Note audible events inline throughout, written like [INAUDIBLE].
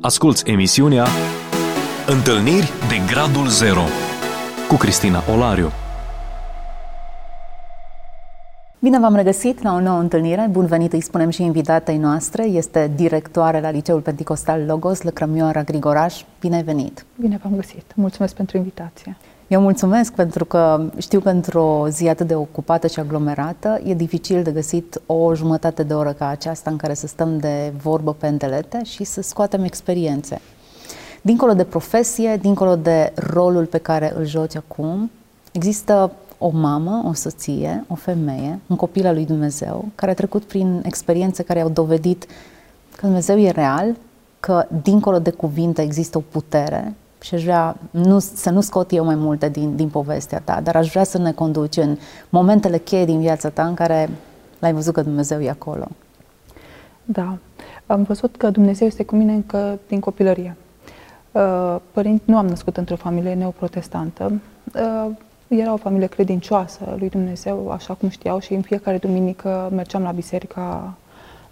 Asculți emisiunea Întâlniri de Gradul Zero cu Cristina Olariu. Bine v-am regăsit la o nouă întâlnire. Bun venit, îi spunem și invitatei noastre. Este directoare la Liceul Pentecostal Logos, Lăcrămioara Grigoraș. Bine ai venit! Bine v-am găsit! Mulțumesc pentru invitație! Eu mulțumesc pentru că știu că într-o zi atât de ocupată și aglomerată e dificil de găsit o jumătate de oră ca aceasta în care să stăm de vorbă pe întelete și să scoatem experiențe. Dincolo de profesie, dincolo de rolul pe care îl joci acum, există o mamă, o soție, o femeie, un copil al lui Dumnezeu, care a trecut prin experiențe care au dovedit că Dumnezeu e real, că dincolo de cuvinte există o putere și aș vrea nu, să nu scot eu mai multe din, din povestea ta, dar aș vrea să ne conduci în momentele cheie din viața ta în care l-ai văzut că Dumnezeu e acolo. Da, am văzut că Dumnezeu este cu mine încă din copilărie. Uh, părinți, nu am născut într-o familie neoprotestantă. Uh, era o familie credincioasă lui Dumnezeu, așa cum știau, și în fiecare duminică mergeam la biserica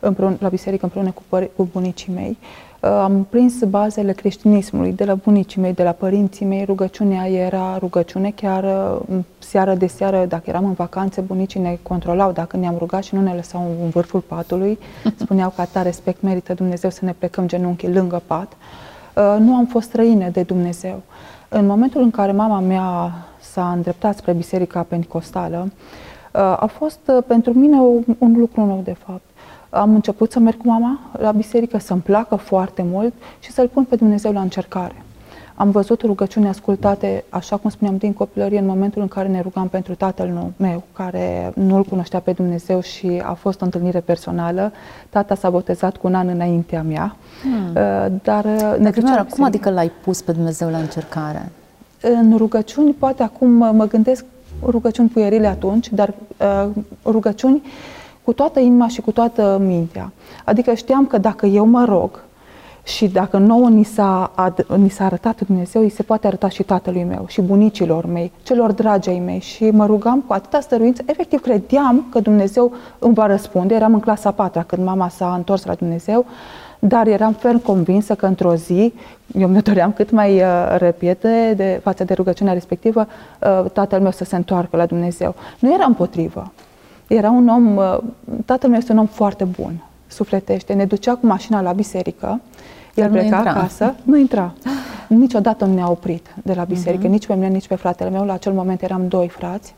împreună, la biserică împreună cu, păr- cu bunicii mei. Uh, am prins bazele creștinismului de la bunicii mei, de la părinții mei. Rugăciunea era rugăciune, chiar uh, seară de seară, dacă eram în vacanțe, bunicii ne controlau dacă ne-am rugat și nu ne lăsau în vârful patului. [LAUGHS] Spuneau că ta respect merită Dumnezeu să ne plecăm genunchii lângă pat. Uh, nu am fost străine de Dumnezeu. În momentul în care mama mea s-a îndreptat spre Biserica Pentecostală, a fost pentru mine un lucru nou, de fapt am început să merg cu mama la biserică, să-mi placă foarte mult și să-L pun pe Dumnezeu la încercare. Am văzut rugăciuni ascultate, așa cum spuneam, din copilărie, în momentul în care ne rugam pentru tatăl meu, care nu-L cunoștea pe Dumnezeu și a fost o întâlnire personală. Tata s-a botezat cu un an înaintea mea. Hmm. Uh, dar uh, ne dar cum adică l-ai pus pe Dumnezeu la încercare? În rugăciuni, poate acum mă gândesc rugăciuni puierile atunci, dar uh, rugăciuni uh, cu toată inima și cu toată mintea. Adică știam că dacă eu mă rog și dacă nouă ni s-a, ad, ni s-a arătat Dumnezeu, îi se poate arăta și tatălui meu și bunicilor mei, celor dragi ai mei și mă rugam cu atâta stăruință, efectiv credeam că Dumnezeu îmi va răspunde. Eram în clasa 4 când mama s-a întors la Dumnezeu, dar eram ferm convinsă că într-o zi, eu mi doream cât mai uh, repede de, față de rugăciunea respectivă, uh, tatăl meu să se întoarcă la Dumnezeu. Nu era împotrivă, era un om, uh, tatăl meu este un om foarte bun, sufletește. Ne ducea cu mașina la biserică, el pleca intra. acasă, nu intra. Niciodată nu ne-a oprit de la biserică, uh-huh. nici pe mine, nici pe fratele meu. La acel moment eram doi frați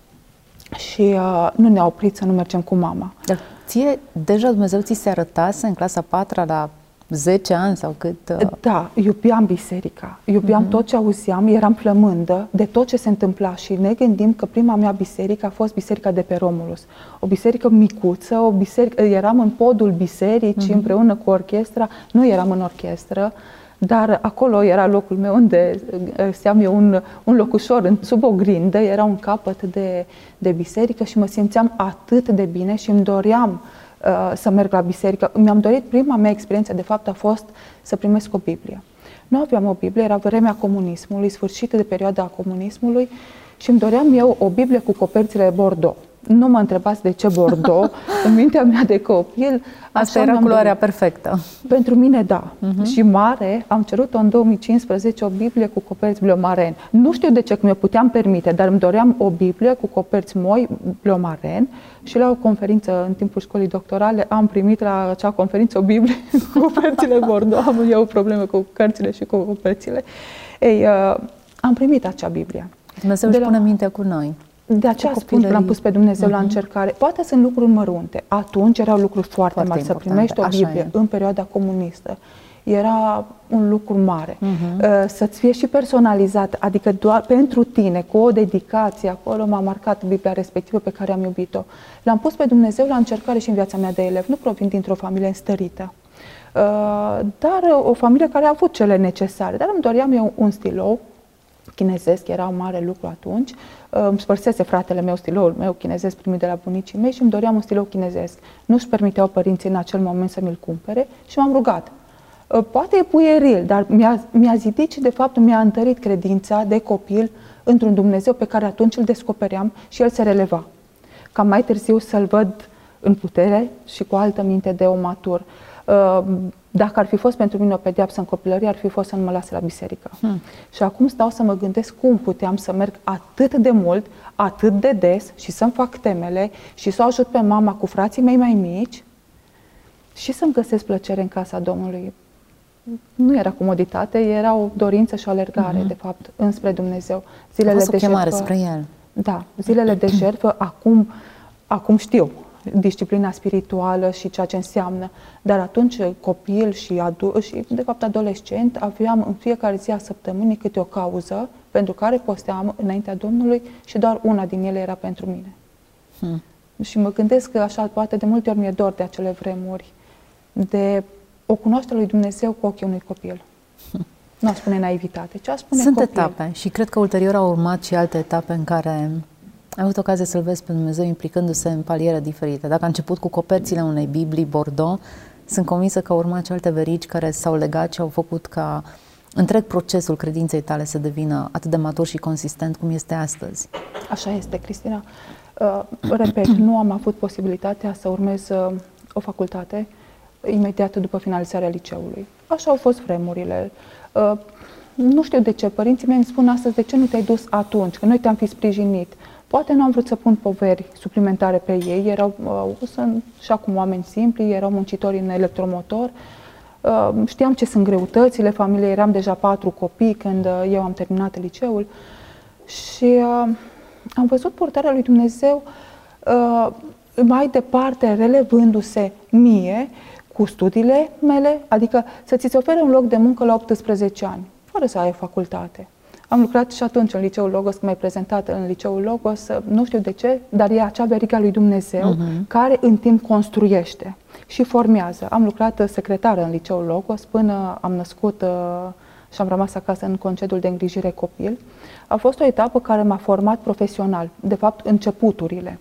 și uh, nu ne-a oprit să nu mergem cu mama. Dar ție, deja Dumnezeu ți se arătase în clasa 4 la 10 ani sau cât? Uh... Da, iubeam biserica, iubeam uh-huh. tot ce auzeam, eram plămândă de tot ce se întâmpla și ne gândim că prima mea biserică a fost biserica de pe Romulus. O biserică micuță, o biserică, eram în podul bisericii uh-huh. împreună cu orchestra, nu eram în orchestră, dar acolo era locul meu unde seam eu un, un locușor, sub o grindă, era un capăt de, de biserică și mă simțeam atât de bine și îmi doream uh, Uh, să merg la biserică. Mi-am dorit, prima mea experiență de fapt a fost să primesc o Biblie. Nu aveam o Biblie, era vremea comunismului, sfârșit de perioada comunismului și îmi doream eu o Biblie cu coperțile Bordeaux nu mă întrebați de ce Bordeaux, [LAUGHS] în mintea mea de copil. Asta era culoarea dorit. perfectă. Pentru mine, da. Uh-huh. Și mare, am cerut-o în 2015 o Biblie cu coperți bleu-maren. Nu știu de ce, că mi-o puteam permite, dar îmi doream o Biblie cu coperți moi bleu-maren și la o conferință în timpul școlii doctorale am primit la acea conferință o Biblie [LAUGHS] cu coperțile Bordeaux. Am eu o problemă cu cărțile și cu coperțile. Ei, uh, am primit acea Biblie. Dumnezeu își la... pune mintea cu noi. De aceea spun că l-am pus pe Dumnezeu uh-huh. la mhm. încercare. Poate sunt lucruri mărunte. Atunci erau lucruri foarte, foarte mari. Să primești o Biblie în perioada comunistă era un lucru mare. Uh-huh. Să-ți fie și personalizat, adică doar pentru tine, cu o dedicație, acolo m-a marcat Biblia respectivă pe care am iubit-o. L-am pus pe Dumnezeu la încercare și în viața mea de elev. Nu provin dintr-o familie înstărită, uh, dar o familie care a avut cele necesare. Dar îmi doream eu un stilou chinezesc, era un mare lucru atunci. Îmi spărsese fratele meu stiloul meu chinezesc primit de la bunicii mei și îmi doream un stilou chinezesc. Nu-și permiteau părinții în acel moment să mi-l cumpere și m-am rugat. Ă, poate e puieril, dar mi-a, mi-a zidit și de fapt mi-a întărit credința de copil într-un Dumnezeu pe care atunci îl descopeream și el se releva. Ca mai târziu să-l văd în putere și cu altă minte de om matur. Ă, Dacă ar fi fost pentru mine o pedeapsă în copilărie, ar fi fost să nu mă lase la biserică. Hmm. Și acum stau să mă gândesc cum puteam să merg atât de mult, atât de des și să-mi fac temele și să o ajut pe mama cu frații mei mai mici și să-mi găsesc plăcere în casa Domnului. Nu era comoditate, era o dorință și o alergare, mm-hmm. de fapt, înspre Dumnezeu. Zilele de chemare jertfă, spre El. Da, zilele de jertfă, acum, acum știu disciplina spirituală și ceea ce înseamnă. Dar atunci copil și, adu- și de fapt adolescent aveam în fiecare zi a săptămânii câte o cauză pentru care posteam înaintea Domnului și doar una din ele era pentru mine. Hmm. Și mă gândesc că așa poate de multe ori mi-e dor de acele vremuri, de o cunoaștere lui Dumnezeu cu ochii unui copil. Hmm. Nu a spune naivitate, ci a spune Sunt copil. etape și cred că ulterior au urmat și alte etape în care ai avut ocazia să-L vezi pe Dumnezeu implicându-se în paliere diferite. Dacă a început cu coperțile unei Biblii Bordeaux, sunt convinsă că au urmat și alte verici care s-au legat și au făcut ca întreg procesul credinței tale să devină atât de matur și consistent cum este astăzi. Așa este, Cristina. Uh, repet, nu am avut posibilitatea să urmez uh, o facultate imediat după finalizarea liceului. Așa au fost vremurile. Uh, nu știu de ce, părinții mei îmi spun astăzi de ce nu te-ai dus atunci, că noi te-am fi sprijinit. Poate nu am vrut să pun poveri suplimentare pe ei, erau, uh, sunt și acum oameni simpli, erau muncitori în electromotor, uh, știam ce sunt greutățile familiei, eram deja patru copii când uh, eu am terminat liceul și uh, am văzut purtarea lui Dumnezeu uh, mai departe, relevându-se mie cu studiile mele, adică să ți se ofere un loc de muncă la 18 ani, fără să ai facultate. Am lucrat și atunci în liceul Logos, cum ai prezentat în liceul Logos, nu știu de ce, dar e acea veriga lui Dumnezeu uh-huh. care în timp construiește și formează. Am lucrat secretară în liceul Logos până am născut uh, și am rămas acasă în concediul de îngrijire copil. A fost o etapă care m-a format profesional, de fapt începuturile.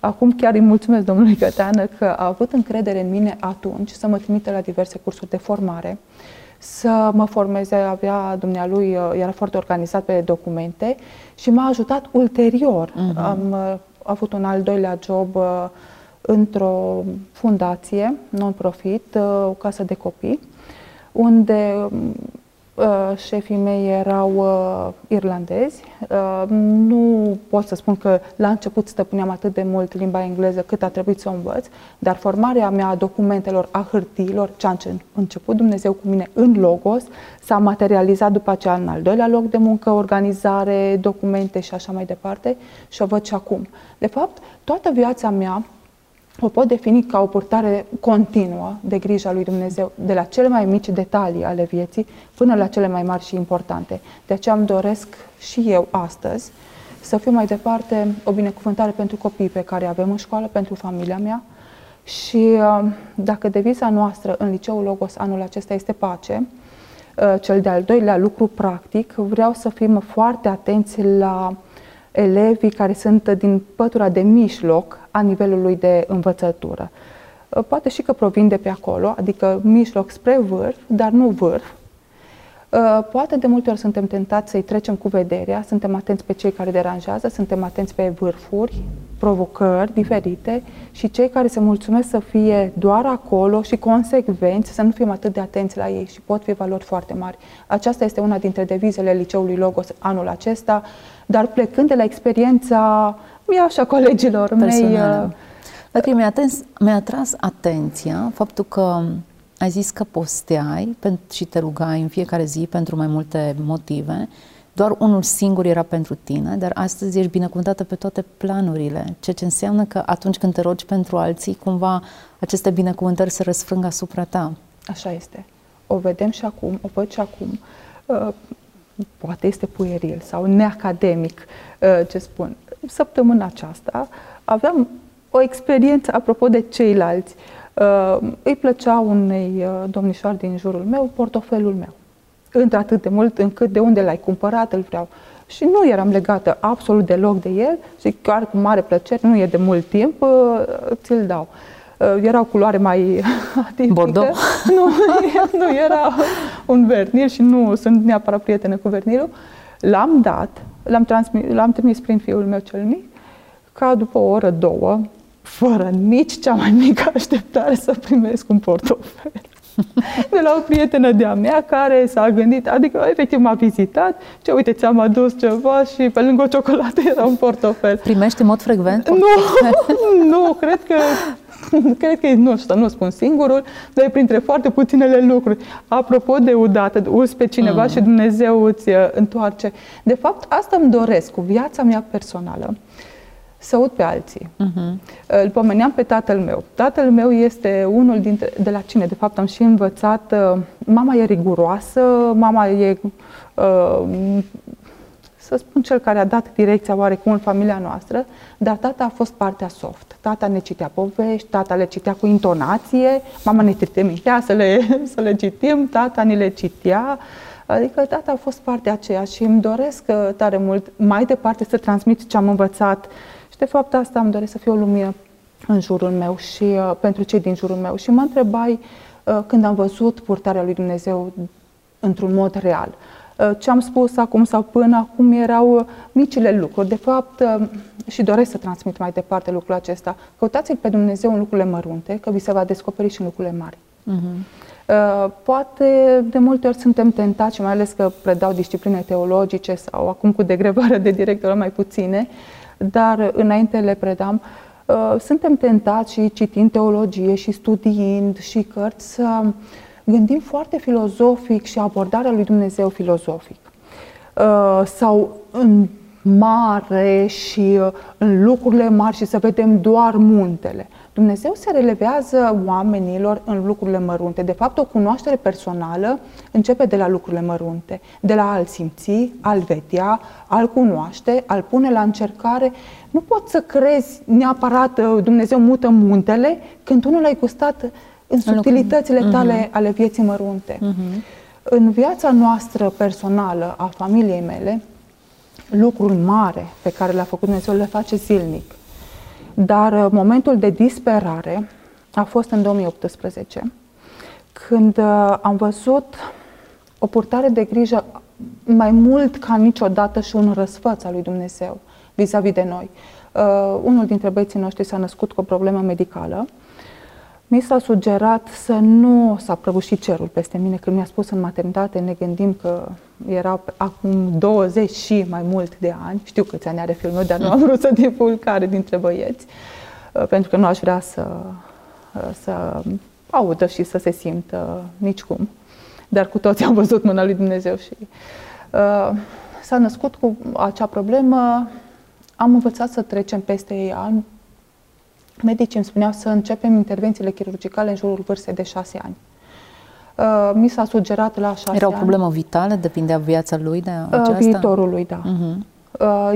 Acum chiar îi mulțumesc domnului Căteană că a avut încredere în mine atunci să mă trimite la diverse cursuri de formare să mă formeze, avea dumnealui, uh, era foarte organizat pe documente și m-a ajutat ulterior. Uh-huh. Am uh, avut un al doilea job uh, într-o fundație non-profit, uh, o casă de copii, unde um, Uh, șefii mei erau uh, irlandezi. Uh, nu pot să spun că la început stăpâneam atât de mult limba engleză cât a trebuit să o învăț, dar formarea mea a documentelor, a hârtiilor, ce a început Dumnezeu cu mine în Logos, s-a materializat după aceea în al doilea loc de muncă, organizare, documente și așa mai departe și o văd și acum. De fapt, toată viața mea o pot defini ca o purtare continuă de grija lui Dumnezeu, de la cele mai mici detalii ale vieții până la cele mai mari și importante. De aceea îmi doresc și eu astăzi să fiu mai departe o binecuvântare pentru copiii pe care avem în școală, pentru familia mea și uh, dacă deviza noastră în Liceul Logos anul acesta este pace, uh, cel de-al doilea lucru practic, vreau să fim foarte atenți la elevii care sunt din pătura de mijloc a nivelului de învățătură. Uh, poate și că provin de pe acolo, adică mijloc spre vârf, dar nu vârf. Uh, poate de multe ori suntem tentați să-i trecem cu vederea, suntem atenți pe cei care deranjează, suntem atenți pe vârfuri, provocări diferite și cei care se mulțumesc să fie doar acolo și consecvenți, să nu fim atât de atenți la ei și pot fi valori foarte mari. Aceasta este una dintre devizele Liceului Logos anul acesta, dar plecând de la experiența mea și a colegilor mei... Dacă mi-a, atens, mi-a atras atenția faptul că ai zis că posteai și te rugai în fiecare zi pentru mai multe motive, doar unul singur era pentru tine, dar astăzi ești binecuvântată pe toate planurile, ceea ce înseamnă că atunci când te rogi pentru alții, cumva aceste binecuvântări se răsfrâng asupra ta. Așa este. O vedem și acum, o văd și acum. Uh, poate este pueril sau neacademic uh, ce spun. Săptămâna aceasta aveam o experiență apropo de ceilalți. Uh, îi plăcea unei uh, domnișoare din jurul meu portofelul meu. Într-atât de mult încât de unde l-ai cumpărat îl vreau. Și nu eram legată absolut deloc de el și chiar cu mare plăcere, nu e de mult timp, ți-l dau. Era o culoare mai [LAUGHS] atipică. Bordeaux? [LAUGHS] Nu, [LAUGHS] nu, era un vernil și nu sunt neapărat prietenă cu vernilul. L-am dat, l-am, transmis, l-am trimis prin fiul meu cel mic, ca după o oră, două, fără nici cea mai mică așteptare să primesc un portofel. de la o prietenă de-a mea care s-a gândit, adică efectiv m-a vizitat, ce uite, ți-am adus ceva și pe lângă o ciocolată era un portofel. Primești în mod frecvent? Nu, nu, cred că [LAUGHS] cred că nu știu, nu spun singurul, dar e printre foarte puținele lucruri. Apropo de udată, uzi pe cineva mm. și Dumnezeu îți uh, întoarce. De fapt, asta îmi doresc cu viața mea personală să aud pe alții. Uh-huh. Îl pomeneam pe tatăl meu. Tatăl meu este unul dintre... De la cine, de fapt, am și învățat. Uh, mama e riguroasă, mama e, uh, să spun, cel care a dat direcția oarecum în familia noastră, dar tata a fost partea soft. Tata ne citea povești, tata le citea cu intonație, mama ne trimitea să le, [LAUGHS] să le citim, tata ni le citea. Adică tata a fost partea aceea și îmi doresc uh, tare mult mai departe să transmit ce am învățat uh, de fapt asta îmi doresc să fie o lumină în jurul meu și uh, pentru cei din jurul meu. Și mă întrebai uh, când am văzut purtarea lui Dumnezeu într-un mod real. Uh, ce am spus acum sau până acum erau uh, micile lucruri. De fapt, uh, și doresc să transmit mai departe lucrul acesta. Căutați-l pe Dumnezeu în lucrurile mărunte, că vi se va descoperi și în lucrurile mari. Uh-huh. Poate de multe ori suntem tentați, mai ales că predau discipline teologice sau acum cu degrevare de director mai puține, uh, dar înainte le predam, uh, suntem tentați și citind teologie și studiind și cărți să gândim foarte filozofic și abordarea lui Dumnezeu filozofic. Uh, sau în mare și uh, în lucrurile mari și să vedem doar muntele. Dumnezeu se relevează oamenilor în lucrurile mărunte. De fapt, o cunoaștere personală începe de la lucrurile mărunte, de la a-l simți, a-l vedea, a-l cunoaște, a-l pune la încercare. Nu poți să crezi neapărat uh, Dumnezeu mută muntele când tu nu l-ai gustat în subtilitățile mhm. tale uh-huh. ale vieții mărunte. Uh-huh. În viața noastră personală, a familiei mele, lucruri mare pe care le-a făcut Dumnezeu le face zilnic. Dar uh, momentul de disperare a fost în 2018, când uh, am văzut o purtare de grijă mai mult ca niciodată și un răsfăț al lui Dumnezeu vis-a-vis de noi. Uh, unul dintre băieții noștri s-a născut cu o problemă medicală mi s-a sugerat să nu s-a prăbușit cerul peste mine. Când mi-a spus în maternitate, ne gândim că era acum 20 și mai mult de ani. Știu câți ani are filmul, dar nu am vrut să divulg care dintre băieți, uh, pentru că nu aș vrea să, uh, să audă și să se simtă nicicum. Dar cu toții am văzut mâna lui Dumnezeu și uh, s-a născut cu acea problemă. Am învățat să trecem peste ei ani, medicii îmi spuneau să începem intervențiile chirurgicale în jurul vârstei de șase ani. Uh, mi s-a sugerat la șase Era o problemă ani. vitală? Depindea viața lui de uh, aceasta? Viitorul lui, da. Uh-huh.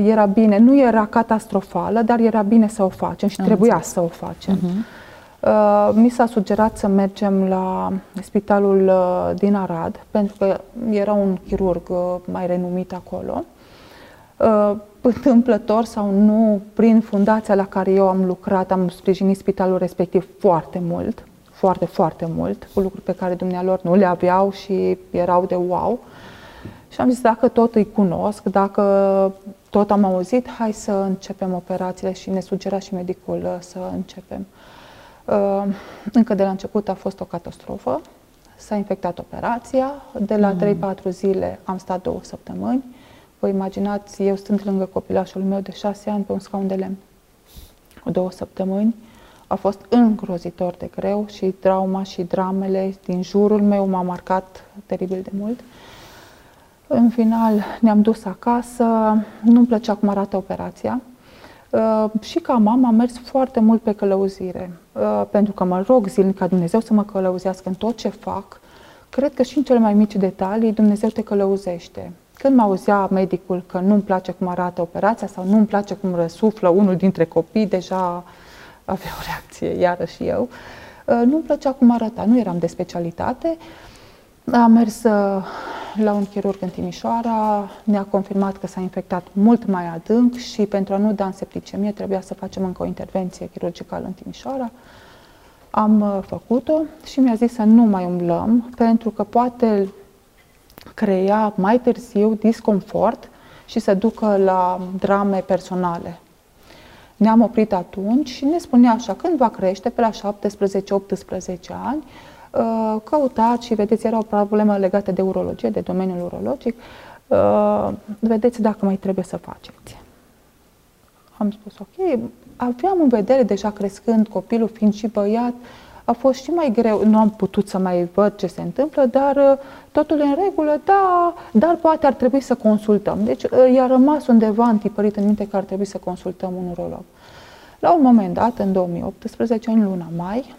Era bine, nu era catastrofală, dar era bine să o facem și Am trebuia înțeles. să o facem. Uh-huh. Mi s-a sugerat să mergem la spitalul din Arad, pentru că era un chirurg mai renumit acolo întâmplător sau nu, prin fundația la care eu am lucrat, am sprijinit spitalul respectiv foarte mult, foarte, foarte mult, cu lucruri pe care dumnealor nu le aveau și erau de wow. Și am zis, dacă tot îi cunosc, dacă tot am auzit, hai să începem operațiile și ne sugera și medicul uh, să începem. Uh, încă de la început a fost o catastrofă, s-a infectat operația, de la mm. 3-4 zile am stat două săptămâni, Vă imaginați, eu stând lângă copilașul meu de șase ani pe un scaun de lemn. Două săptămâni. A fost îngrozitor de greu și trauma și dramele din jurul meu m-au marcat teribil de mult. În final ne-am dus acasă, nu-mi plăcea cum arată operația. Uh, și ca mama am mers foarte mult pe călăuzire, uh, pentru că mă rog zilnic ca Dumnezeu să mă călăuzească în tot ce fac. Cred că și în cele mai mici detalii Dumnezeu te călăuzește. Când mă auzea medicul că nu-mi place cum arată operația sau nu-mi place cum răsuflă unul dintre copii, deja avea o reacție, iarăși eu. Uh, nu-mi plăcea cum arăta, nu eram de specialitate. Am mers uh, la un chirurg în Timișoara, ne-a confirmat că s-a infectat mult mai adânc și pentru a nu da în septicemie trebuia să facem încă o intervenție chirurgicală în Timișoara. Am uh, făcut-o și mi-a zis să nu mai umblăm pentru că poate crea mai târziu disconfort și să ducă la drame personale. Ne-am oprit atunci și ne spunea așa, când va crește, pe la 17-18 ani, uh, căutați și vedeți, era o problemă legată de urologie, de domeniul urologic, uh, vedeți dacă mai trebuie să faceți. Am spus, ok, aveam în vedere deja crescând, copilul fiind și băiat, a fost și mai greu, nu am putut să mai văd ce se întâmplă, dar uh, totul e în regulă, da, dar poate ar trebui să consultăm. Deci uh, i-a rămas undeva întipărit în minte că ar trebui să consultăm un urolog. La un moment dat, în 2018, în luna mai,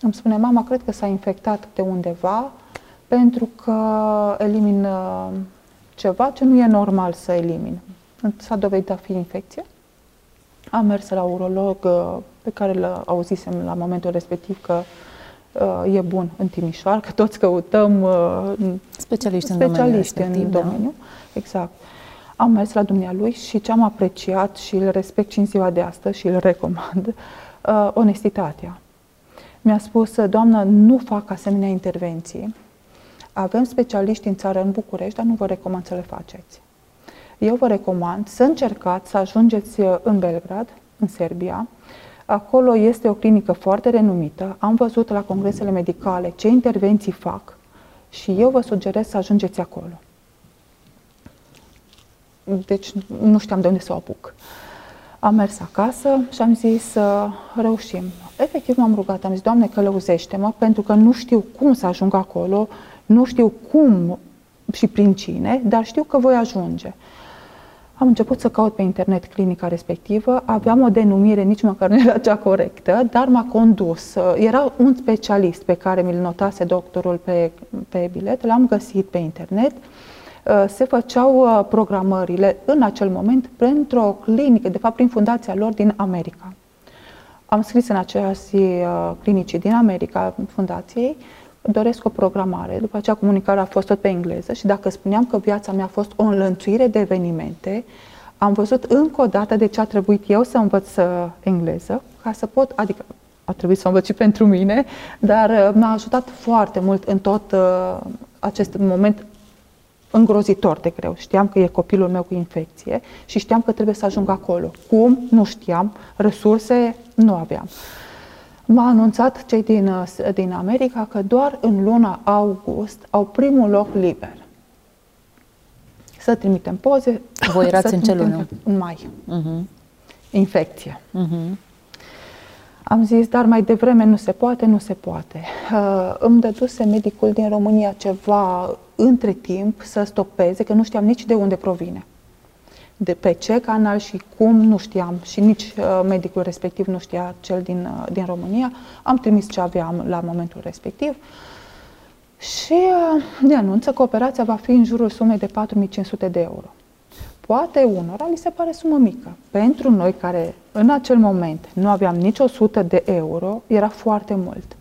îmi spune mama, cred că s-a infectat de undeva pentru că elimină ceva ce nu e normal să elimin. S-a dovedit a fi infecție. Am mers la urolog uh, pe care îl auzisem la momentul respectiv că uh, e bun în Timișoara, că toți căutăm uh, specialiști în specialiști domeniul, în domeniu. Da. Exact. Am mers la dumnealui și ce am apreciat și îl respect și în ziua de astăzi și îl recomand, uh, onestitatea. Mi-a spus, doamnă, nu fac asemenea intervenții. Avem specialiști în țară, în București, dar nu vă recomand să le faceți. Eu vă recomand să încercați să ajungeți în Belgrad, în Serbia. Acolo este o clinică foarte renumită. Am văzut la congresele medicale ce intervenții fac și eu vă sugerez să ajungeți acolo. Deci nu știam de unde să o apuc. Am mers acasă și am zis să reușim. Efectiv m-am rugat, am zis, Doamne, călăuzește-mă, pentru că nu știu cum să ajung acolo, nu știu cum și prin cine, dar știu că voi ajunge. Am început să caut pe internet clinica respectivă, aveam o denumire, nici măcar nu [LAUGHS] era cea corectă, dar m-a condus. Era un specialist pe care mi-l notase doctorul pe, pe bilet, l-am găsit pe internet, Uh, se făceau uh, programările în acel moment pentru o clinică, de fapt prin fundația lor din America. Am scris în aceeași uh, clinici din America, fundației, doresc o programare. După aceea comunicarea a fost tot pe engleză și dacă spuneam că viața mea a fost o înlănțuire de evenimente, am văzut încă o dată de ce a trebuit eu să învăț engleză, ca să pot, adică a trebuit să învăț și pentru mine, dar m-a ajutat foarte mult în tot uh, acest moment îngrozitor de greu. Știam că e copilul meu cu infecție și știam că trebuie să ajung acolo. Cum? Nu știam. Resurse nu aveam. M-a anunțat cei din, din America că doar în luna august au primul loc liber. Să trimitem poze. Voi [LAUGHS] erați în ce lună? În mai. Uh-huh. Infecție. Uh-huh. Am zis, dar mai devreme nu se poate, nu se poate. Uh, îmi dăduse medicul din România ceva între timp să stopeze, că nu știam nici de unde provine. De pe ce canal și cum, nu știam. Și nici uh, medicul respectiv nu știa cel din, uh, din România. Am trimis ce aveam la momentul respectiv. Și uh, ne anunță că operația va fi în jurul sumei de 4500 de euro. Poate unora li se pare sumă mică. Pentru noi care în acel moment nu aveam nici 100 de euro, era foarte mult.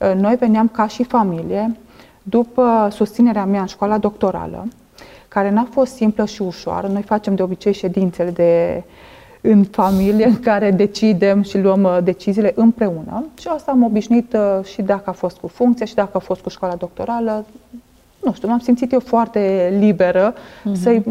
Uh, noi veneam ca și familie, după susținerea mea în școala doctorală, care n-a fost simplă și ușoară, noi facem de obicei ședințele de în familie în care decidem și luăm uh, deciziile împreună și asta am obișnuit uh, și dacă a fost cu funcție și dacă a fost cu școala doctorală, nu știu, m-am simțit eu foarte liberă, uh-huh. să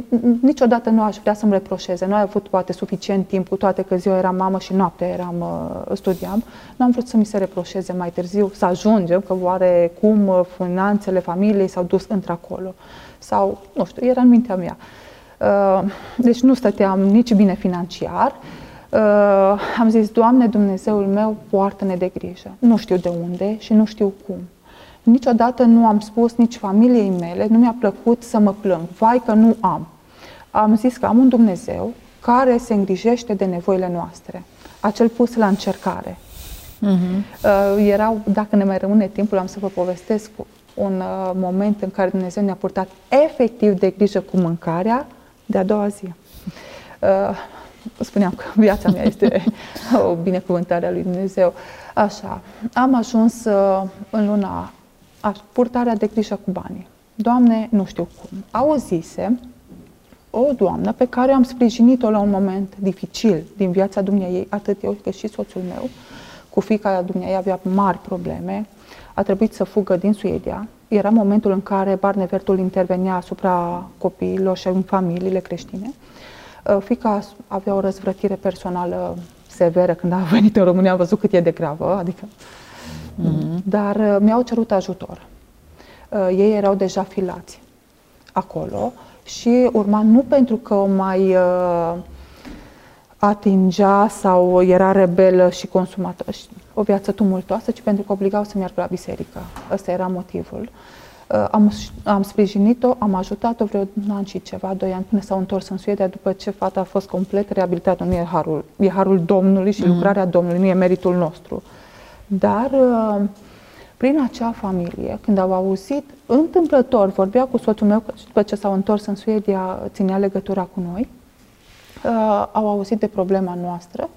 niciodată nu aș vrea să-mi reproșeze. Nu ai avut poate suficient timp, cu toate că ziua eram mamă și noaptea eram, uh, studiam. Nu am vrut să mi se reproșeze mai târziu, să ajungem, că oare cum uh, finanțele familiei s-au dus într-acolo. Sau, nu știu, era în mintea mea. Uh, deci nu stăteam nici bine financiar. Uh, am zis, Doamne Dumnezeul meu, poartă-ne de grijă. Nu știu de unde și nu știu cum. Niciodată nu am spus nici familiei mele, nu mi-a plăcut să mă plâng. Vai că nu am. Am zis că am un Dumnezeu care se îngrijește de nevoile noastre. Acel pus la încercare. Uh-huh. Uh, erau, dacă ne mai rămâne timpul, am să vă povestesc un uh, moment în care Dumnezeu ne-a purtat efectiv de grijă cu mâncarea de a doua zi. Uh, spuneam că viața mea este [LAUGHS] o binecuvântare a lui Dumnezeu. Așa, am ajuns uh, în luna purtarea de grijă cu banii. Doamne, nu știu cum. Auzise o doamnă pe care am sprijinit-o la un moment dificil din viața dumneai, atât eu cât și soțul meu, cu fica dumneai avea mari probleme, a trebuit să fugă din Suedia. Era momentul în care Barnevertul intervenea asupra copiilor și în familiile creștine. Uh, fica avea o răzvrătire personală severă când a [LAUGHS] venit în România, a văzut cât e de gravă, adică mm-hmm. dar uh, mi-au cerut ajutor. Uh, ei erau deja filați acolo și urma nu pentru că o mai uh, atingea sau era rebelă și consumată o viață tumultoasă, ci pentru că obligau să meargă la biserică. Ăsta era motivul. Uh, am, am sprijinit-o, am ajutat-o vreo un an și ceva, doi ani, până s-au întors în Suedia, după ce fata a fost complet reabilitată. Nu e harul, e harul Domnului și mm. lucrarea Domnului, nu e meritul nostru. Dar uh, prin acea familie, când au auzit, întâmplător, vorbea cu soțul meu, după ce s-au întors în Suedia, ținea legătura cu noi, uh, au auzit de problema noastră,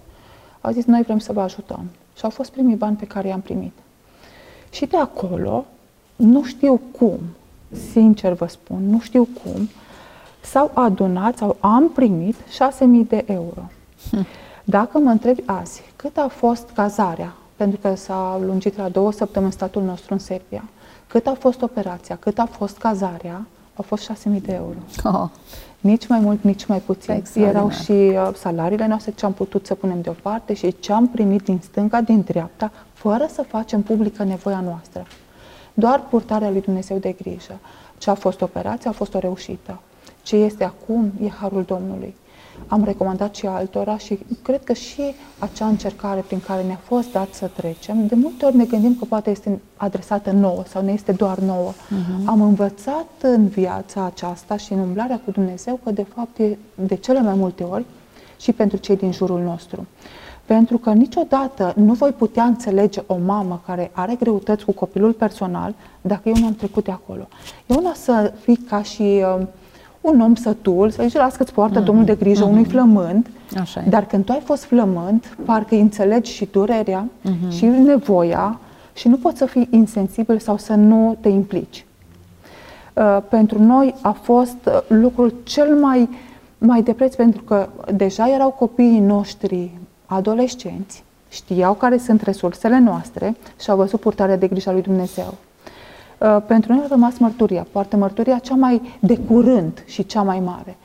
au zis, noi vrem să vă ajutăm. Și au fost primii bani pe care i-am primit. Și de acolo, nu știu cum, sincer vă spun, nu știu cum, s-au adunat sau am primit 6.000 de euro. Hm. Dacă mă întrebi azi, cât a fost cazarea, pentru că s-a lungit la două săptămâni statul nostru în Serbia, cât a fost operația, cât a fost cazarea, au fost 6.000 de euro. Oh. Nici mai mult, nici mai puțin. Erau și uh, salariile noastre ce am putut să punem deoparte și ce am primit din stânga, din dreapta, fără să facem publică nevoia noastră. Doar purtarea lui Dumnezeu de grijă. Ce a fost operația a fost o reușită. Ce este acum e harul Domnului. Am recomandat și altora și cred că și acea încercare prin care ne-a fost dat să trecem, de multe ori ne gândim că poate este adresată nouă sau ne este doar nouă. Uh-huh. Am învățat în viața aceasta și în umblarea cu Dumnezeu că de fapt e de cele mai multe ori și pentru cei din jurul nostru. Pentru că niciodată nu voi putea înțelege o mamă care are greutăți cu copilul personal dacă eu nu am trecut de acolo. Eu nu o să fii ca și uh, un om sătul, să zici, las că-ți poartă mm-hmm. Domnul de grijă mm-hmm. unui flământ, Așa dar când tu ai fost flământ, parcă înțelegi și durerea mm-hmm. și nevoia și nu poți să fii insensibil sau să nu te implici. Uh, pentru noi a fost uh, lucrul cel mai, mai de preț pentru că deja erau copiii noștri adolescenți, știau care sunt resursele noastre și au văzut purtarea de grijă a lui Dumnezeu. Uh, pentru noi a rămas mărturia, poartă mărturia cea mai de curând și cea mai mare.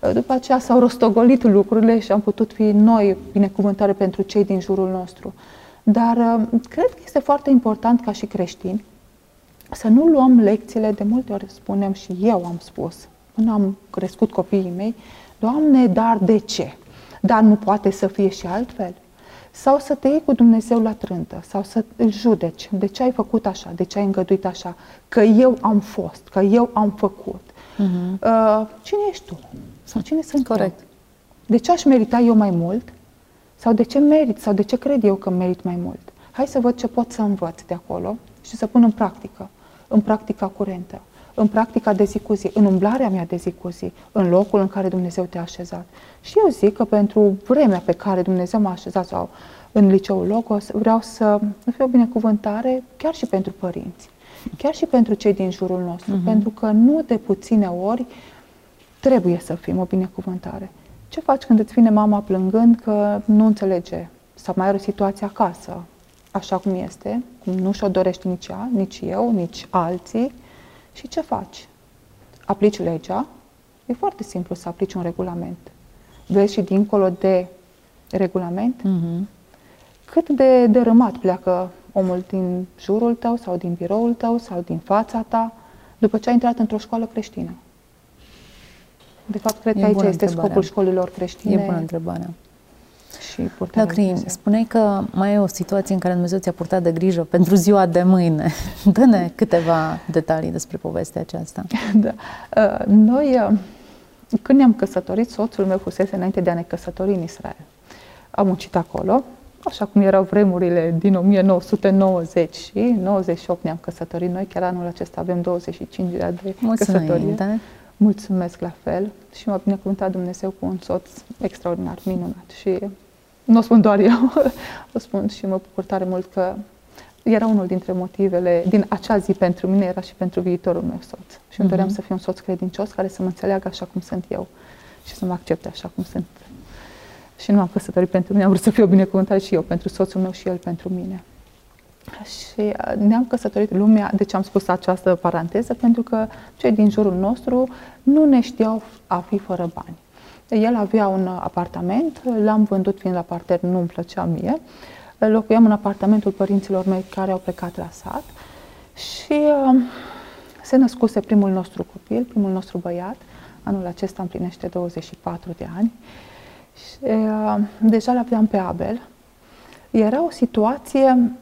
Uh, după aceea s-au rostogolit lucrurile și am putut fi noi binecuvântare pentru cei din jurul nostru. Dar uh, cred că este foarte important ca și creștini să nu luăm lecțiile, de multe ori spunem și eu am spus, până am crescut copiii mei, Doamne, dar de ce? Dar nu poate să fie și altfel? Sau să te iei cu Dumnezeu la trântă, sau să îl judeci. De ce ai făcut așa? De ce ai îngăduit așa? Că eu am fost, că eu am făcut. Uh-huh. Uh, cine ești tu? Sau cine sunt Corect. Eu? De ce aș merita eu mai mult? Sau de ce merit? Sau de ce cred eu că merit mai mult? Hai să văd ce pot să învăț de acolo și să pun în practică, în practica curentă în practica de zi cu zi, în umblarea mea de zi cu zi, în locul în care Dumnezeu te-a așezat. Și eu zic că pentru vremea pe care Dumnezeu m-a așezat sau în liceul Logos, vreau să fie o binecuvântare chiar și pentru părinți, chiar și pentru cei din jurul nostru, uh-huh. pentru că nu de puține ori trebuie să fim o binecuvântare. Ce faci când îți vine mama plângând că nu înțelege sau mai are o situație acasă, așa cum este, cum nu și-o dorește nici ea, nici eu, nici alții, și ce faci? Aplici legea? E foarte simplu să aplici un regulament. Vezi și dincolo de regulament mm-hmm. cât de dărâmat pleacă omul din jurul tău sau din biroul tău sau din fața ta după ce a intrat într-o școală creștină. De fapt, cred e că aici este întrebarea. scopul școlilor creștine. E bună întrebarea și purtarea Lacrim, spuneai că mai e o situație în care Dumnezeu ți-a purtat de grijă pentru ziua de mâine. [LAUGHS] Dă-ne câteva detalii despre povestea aceasta. [LAUGHS] Da. Uh, noi, uh, când ne-am căsătorit, soțul meu fusese înainte de a ne căsători în Israel. Am muncit acolo, așa cum erau vremurile din 1990 și 98 ne-am căsătorit. Noi chiar anul acesta avem 25 de ani de Mulțumim, căsătorie. Da? Mulțumesc la fel și m-a binecuvântat Dumnezeu cu un soț extraordinar, minunat și nu o spun doar eu, [LAUGHS] o spun și mă bucur tare mult că era unul dintre motivele din acea zi pentru mine, era și pentru viitorul meu soț. Și îmi doream uh-huh. să fiu un soț credincios care să mă înțeleagă așa cum sunt eu și să mă accepte așa cum sunt. Și nu am căsătorit pentru mine, am vrut să fiu o binecuvântare și eu pentru soțul meu și el pentru mine. Și uh, ne-am căsătorit lumea, de ce am spus această paranteză? Pentru că cei din jurul nostru nu ne știau a fi fără bani. El avea un apartament, l-am vândut fiind la parter, nu-mi plăcea mie. Locuiam în apartamentul părinților mei care au plecat la sat și uh, se născuse primul nostru copil, primul nostru băiat. Anul acesta împlinește 24 de ani. Și, uh, deja l-aveam pe Abel. Era o situație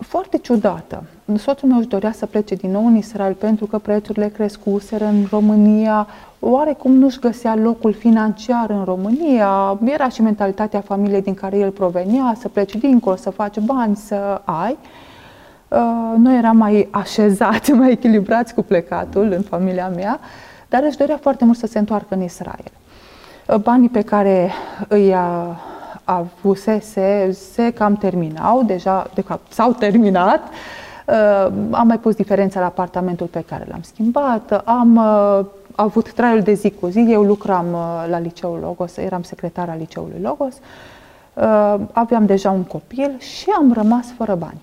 foarte ciudată. Soțul meu își dorea să plece din nou în Israel pentru că prețurile crescuseră în România, oarecum nu-și găsea locul financiar în România, era și mentalitatea familiei din care el provenia, să pleci dincolo, să faci bani, să ai. Uh, noi eram mai așezați, [LAUGHS] mai echilibrați cu plecatul în familia mea, dar își dorea foarte mult să se întoarcă în Israel. Uh, banii pe care îi avusese se cam terminau, deja de fapt s-au terminat. Uh, am mai pus diferența la apartamentul pe care l-am schimbat, am uh, avut traiul de zi cu zi, eu lucram uh, la liceul Logos, eram secretar al liceului Logos, uh, aveam deja un copil și am rămas fără bani.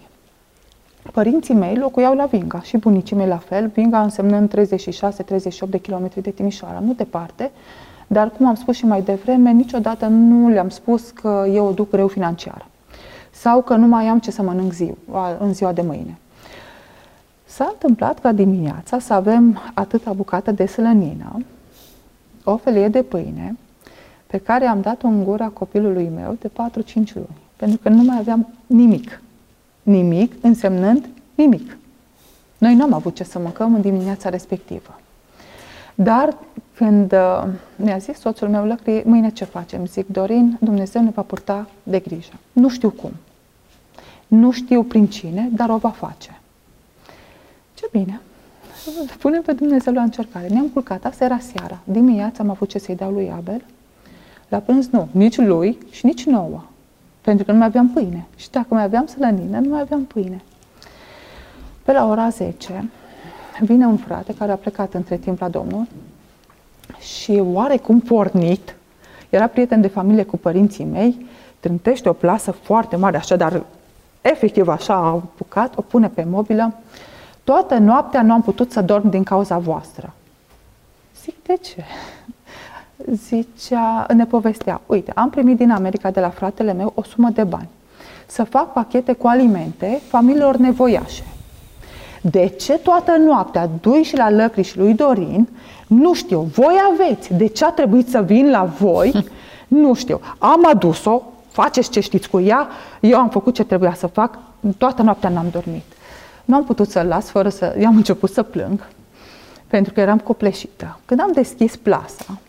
Părinții mei locuiau la Vinga și bunicii mei la fel, Vinga însemnând 36-38 de kilometri de Timișoara, nu departe, dar cum am spus și mai devreme, niciodată nu le-am spus că eu o duc greu financiar sau că nu mai am ce să mănânc zi, în ziua de mâine. S-a întâmplat ca dimineața să avem atâta bucată de slănină, o felie de pâine, pe care am dat-o în gura copilului meu de 4-5 luni, pentru că nu mai aveam nimic. Nimic însemnând nimic. Noi nu am avut ce să mâncăm în dimineața respectivă. Dar când uh, mi-a zis soțul meu lăcrie, mâine ce facem? Zic, Dorin, Dumnezeu ne va purta de grijă. Nu știu cum. Nu știu prin cine, dar o va face. Ce bine. Punem pe Dumnezeu la încercare. Ne-am culcat, asta era seara. Dimineața am avut ce să-i dau lui Abel. La prânz nu, nici lui și nici nouă. Pentru că nu mai aveam pâine. Și dacă mai aveam slănină, nu mai aveam pâine. Pe la ora 10 vine un frate care a plecat între timp la Domnul și oarecum pornit, era prieten de familie cu părinții mei, trântește o plasă foarte mare, așa, dar efectiv așa a apucat, o pune pe mobilă. Toată noaptea nu am putut să dorm din cauza voastră. Zic, de ce? [LAUGHS] Zicea, ne povestea, uite, am primit din America de la fratele meu o sumă de bani să fac pachete cu alimente familiilor nevoiașe. De ce toată noaptea dui și la Lăcri și lui Dorin? Nu știu. Voi aveți. De ce a trebuit să vin la voi? Nu știu. Am adus-o, faceți ce știți cu ea, eu am făcut ce trebuia să fac, toată noaptea n-am dormit. Nu am putut să-l las fără să... I-am început să plâng, pentru că eram copleșită. Când am deschis plasa,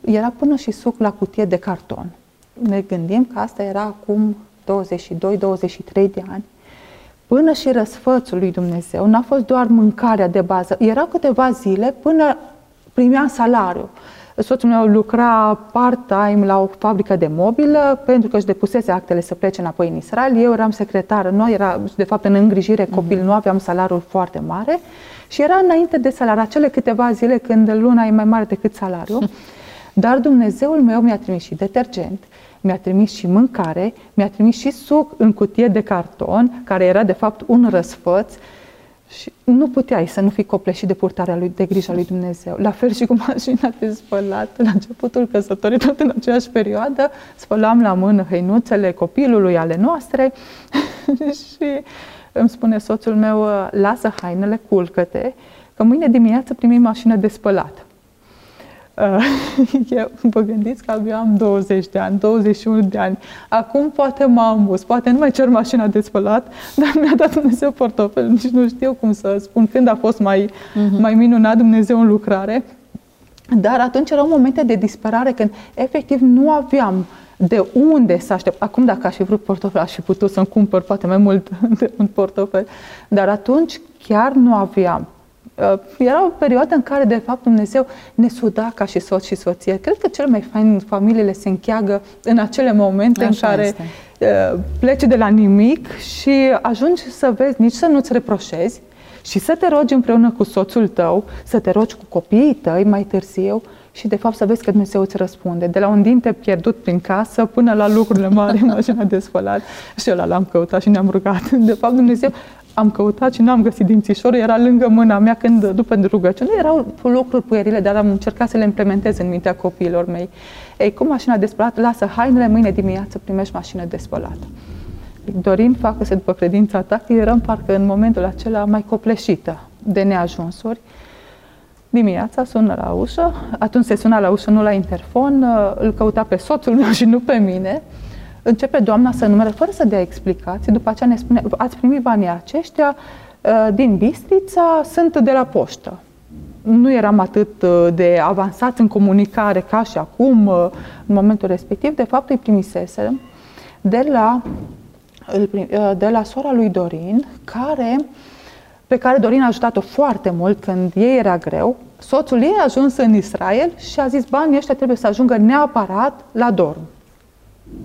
era până și suc la cutie de carton. Ne gândim că asta era acum 22-23 de ani până și răsfățul lui Dumnezeu. N-a fost doar mâncarea de bază. Erau câteva zile până primeam salariu. Soțul meu lucra part-time la o fabrică de mobilă pentru că își depusese actele să plece înapoi în Israel. Eu eram secretară, noi era de fapt în îngrijire copil, mm-hmm. nu aveam salariul foarte mare și era înainte de salariu, acele câteva zile când luna e mai mare decât salariul. [LAUGHS] Dar Dumnezeul meu mi-a trimis și detergent, mi-a trimis și mâncare, mi-a trimis și suc în cutie de carton, care era de fapt un răsfăț și nu puteai să nu fii copleșit de purtarea lui, de grija lui Dumnezeu. La fel și cu mașina de spălat. La începutul căsătorii, tot în aceeași perioadă, spălam la mână hăinuțele copilului ale noastre [LAUGHS] și îmi spune soțul meu, lasă hainele, culcă-te, că mâine dimineață primim mașină de spălat. Uh, [LAUGHS] eu, vă gândiți că abia am 20 de ani, 21 de ani. Acum poate m-am bus, poate nu mai cer mașina de spălat, [LAUGHS] dar mi-a dat Dumnezeu portofel. Nici nu știu cum să spun când a fost mai, uh-huh. mai minunat Dumnezeu în lucrare. Dar atunci erau momente de disperare când efectiv nu aveam de unde să aștept. Acum dacă aș fi vrut portofel, aș fi putut să-mi cumpăr poate mai mult [LAUGHS] de un portofel. Dar atunci chiar nu aveam. Uh, era o perioadă în care, de fapt, Dumnezeu ne suda ca și soț și soție. Cred că cel mai fain familiile se încheagă în acele momente Așa în care este. Uh, pleci de la nimic și ajungi să vezi, nici să nu-ți reproșezi și să te rogi împreună cu soțul tău, să te rogi cu copiii tăi mai târziu și de fapt să vezi că Dumnezeu îți răspunde. De la un dinte pierdut prin casă până la lucrurile mari, mașina de spălat și ăla l-am căutat și ne-am rugat. De fapt Dumnezeu am căutat și n-am găsit dințișorul, era lângă mâna mea când, după rugăciune, erau lucruri puerile, dar am încercat să le implementez în mintea copiilor mei. Ei, cu mașina de spălat, lasă hainele, mâine dimineață primești mașină de spălat. explic. Dorin, facă-se după credința ta, că eram parcă în momentul acela mai copleșită de neajunsuri. Dimineața sună la ușă, atunci se suna la ușă, nu la interfon, îl căuta pe soțul meu și nu pe mine. Începe doamna să numere fără să dea explicații, după aceea ne spune, ați primit banii aceștia uh, din Bistrița, sunt de la poștă. Nu eram atât uh, de avansat în comunicare ca și acum, uh, în momentul respectiv, de fapt îi primisese de la, de la sora lui Dorin, care pe care Dorin a ajutat-o foarte mult când ei era greu. Soțul ei a ajuns în Israel și a zis banii ăștia trebuie să ajungă neapărat la dorm.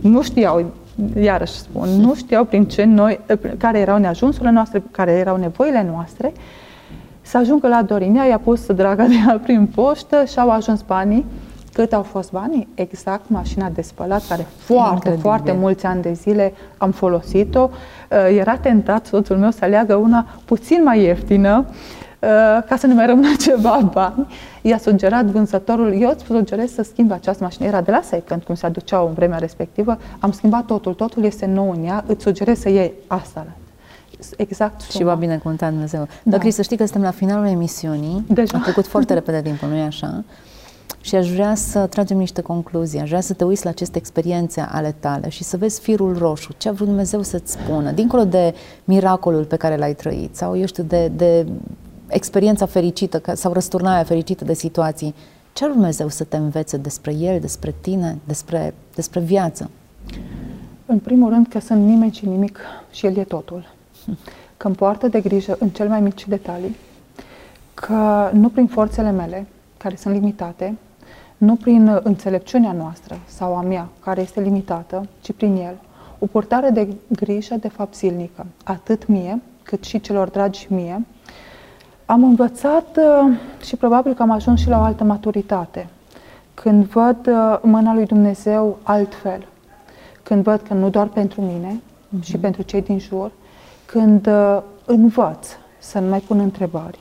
Nu știau, iarăși spun, nu știau prin ce noi, care erau neajunsurile noastre, care erau nevoile noastre, să ajungă la Dorin. Ea i-a pus draga de ea prin poștă și au ajuns banii. Cât au fost banii? Exact mașina de spălat, care foarte, Incredibil. foarte mulți ani de zile am folosit-o. Uh, era tentat soțul meu să aleagă una puțin mai ieftină, uh, ca să nu mai rămână [LAUGHS] ceva bani. I-a sugerat vânzătorul, eu îți sugerez să schimbi această mașină. Era de la Second, cum se aduceau în vremea respectivă. Am schimbat totul, totul este nou în ea, îți sugerez să iei asta exact suma. Și va binecuvânta Dumnezeu. Da. Dar, Cris, să știi că suntem la finalul emisiunii. Deja. A trecut foarte repede timpul, nu-i așa? Și aș vrea să tragem niște concluzii, aș vrea să te uiți la aceste experiențe ale tale și să vezi firul roșu, ce a vrut Dumnezeu să-ți spună, dincolo de miracolul pe care l-ai trăit sau, eu știu, de, de experiența fericită sau răsturnarea fericită de situații, ce ar Dumnezeu să te învețe despre El, despre tine, despre, despre viață? În primul rând că sunt nimeni și nimic și El e totul. Că îmi poartă de grijă în cel mai mici detalii, că nu prin forțele mele, care sunt limitate, nu prin înțelepciunea noastră sau a mea, care este limitată, ci prin El. O purtare de grijă, de fapt, zilnică, atât mie, cât și celor dragi mie. Am învățat uh, și probabil că am ajuns și la o altă maturitate. Când văd uh, mâna lui Dumnezeu altfel, când văd că nu doar pentru mine, uh-huh. și pentru cei din jur, când uh, învăț să nu mai pun întrebări.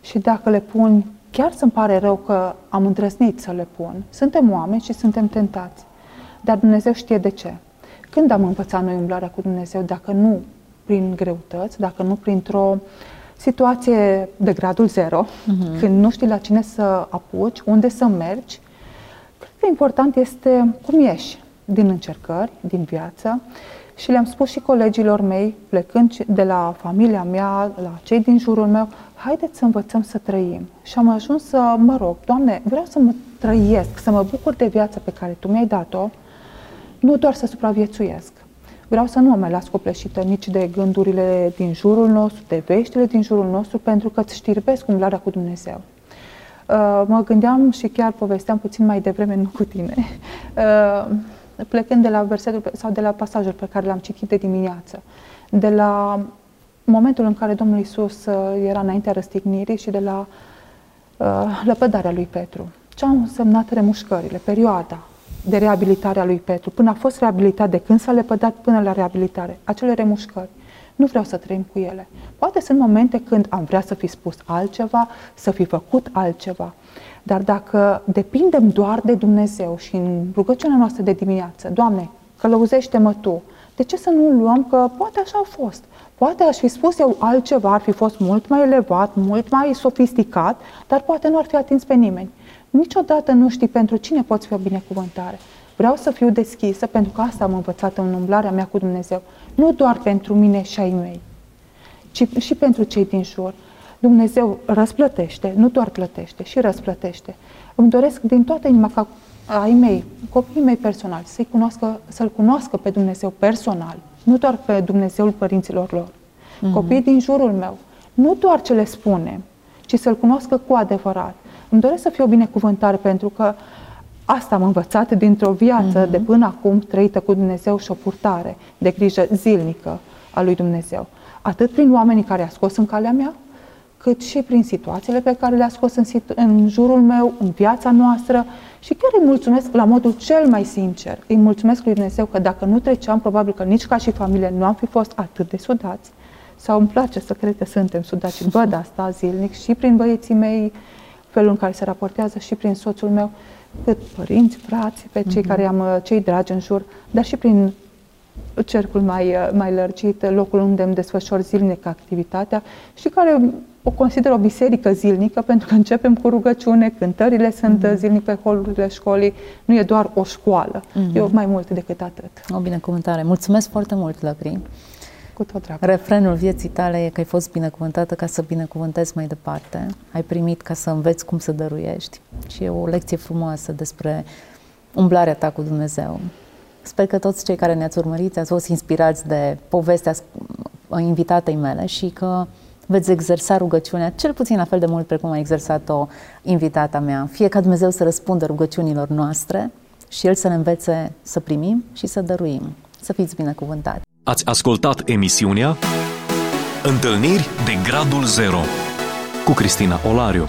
Și dacă le pun Chiar să-mi pare rău că am îndrăznit să le pun. Suntem oameni și suntem tentați. Dar Dumnezeu știe de ce. Când am învățat noi umblarea cu Dumnezeu, dacă nu prin greutăți, dacă nu printr-o situație de gradul zero, uh-huh. când nu știi la cine să apuci, unde să mergi, cred că important este cum ieși din încercări, din viață și le-am spus și colegilor mei, plecând de la familia mea, la cei din jurul meu, haideți să învățăm să trăim. Și am ajuns să mă rog, Doamne, vreau să mă trăiesc, să mă bucur de viața pe care Tu mi-ai dat-o, nu doar să supraviețuiesc. Vreau să nu mă mai las copleșită nici de gândurile din jurul nostru, de veștile din jurul nostru, pentru că îți știrbesc umblarea cu Dumnezeu. Uh, mă gândeam și chiar povesteam puțin mai devreme, [LAUGHS] nu cu tine, uh, plecând de la versetul sau de la pasajul pe care l-am citit de dimineață, de la momentul în care Domnul Isus uh, era înaintea răstignirii și de la uh, lăpădarea lui Petru. Ce au însemnat remușcările, perioada de reabilitare a lui Petru, până a fost reabilitat, de când s-a lepădat până la reabilitare, acele remușcări. Nu vreau să trăim cu ele. Poate sunt momente când am vrea să fi spus altceva, să fi făcut altceva. Dar dacă depindem doar de Dumnezeu și în rugăciunea noastră de dimineață, Doamne, călăuzește-mă Tu, de ce să nu luăm că poate așa a fost? Poate aș fi spus eu altceva, ar fi fost mult mai elevat, mult mai sofisticat, dar poate nu ar fi atins pe nimeni. Niciodată nu știi pentru cine poți fi o binecuvântare. Vreau să fiu deschisă pentru că asta am învățat în umblarea mea cu Dumnezeu. Nu doar pentru mine și ai mei, ci și pentru cei din jur. Dumnezeu răsplătește, nu doar plătește, și răsplătește. Îmi doresc din toată inima ca ai mei, copiii mei personali, să-i cunoască, să-L cunoască pe Dumnezeu personal, nu doar pe Dumnezeul părinților lor. Mm-hmm. Copiii din jurul meu, nu doar ce le spune, ci să-L cunoască cu adevărat. Îmi doresc să fie o binecuvântare pentru că asta am învățat dintr-o viață mm-hmm. de până acum trăită cu Dumnezeu și o purtare de grijă zilnică a lui Dumnezeu. Atât prin oamenii care a scos în calea mea, cât și prin situațiile pe care le-a scos în, situ- în jurul meu, în viața noastră și chiar îi mulțumesc la modul cel mai sincer. Îi mulțumesc lui Dumnezeu că dacă nu treceam, probabil că nici ca și familie nu am fi fost atât de sudați. Sau îmi place să cred că suntem sudați și văd asta zilnic și prin băieții mei, felul în care se raportează și prin soțul meu, cât părinți, frați, pe cei mm-hmm. care am, cei dragi în jur, dar și prin cercul mai, mai lărgit, locul unde îmi desfășor zilnic activitatea și care o consider o biserică zilnică pentru că începem cu rugăciune, cântările sunt mm-hmm. zilnic pe holurile școlii, nu e doar o școală, mm-hmm. e mai mult decât atât. O binecuvântare. Mulțumesc foarte mult, Lăcri. Cu tot dragul. Refrenul vieții tale e că ai fost binecuvântată ca să binecuvântezi mai departe. Ai primit ca să înveți cum să dăruiești. Și e o lecție frumoasă despre umblarea ta cu Dumnezeu. Sper că toți cei care ne-ați urmărit ați fost inspirați de povestea invitatei mele și că veți exersa rugăciunea cel puțin la fel de mult precum a exersat-o invitata mea. Fie ca Dumnezeu să răspundă rugăciunilor noastre și El să ne învețe să primim și să dăruim. Să fiți binecuvântați! Ați ascultat emisiunea Întâlniri de Gradul Zero cu Cristina Olariu.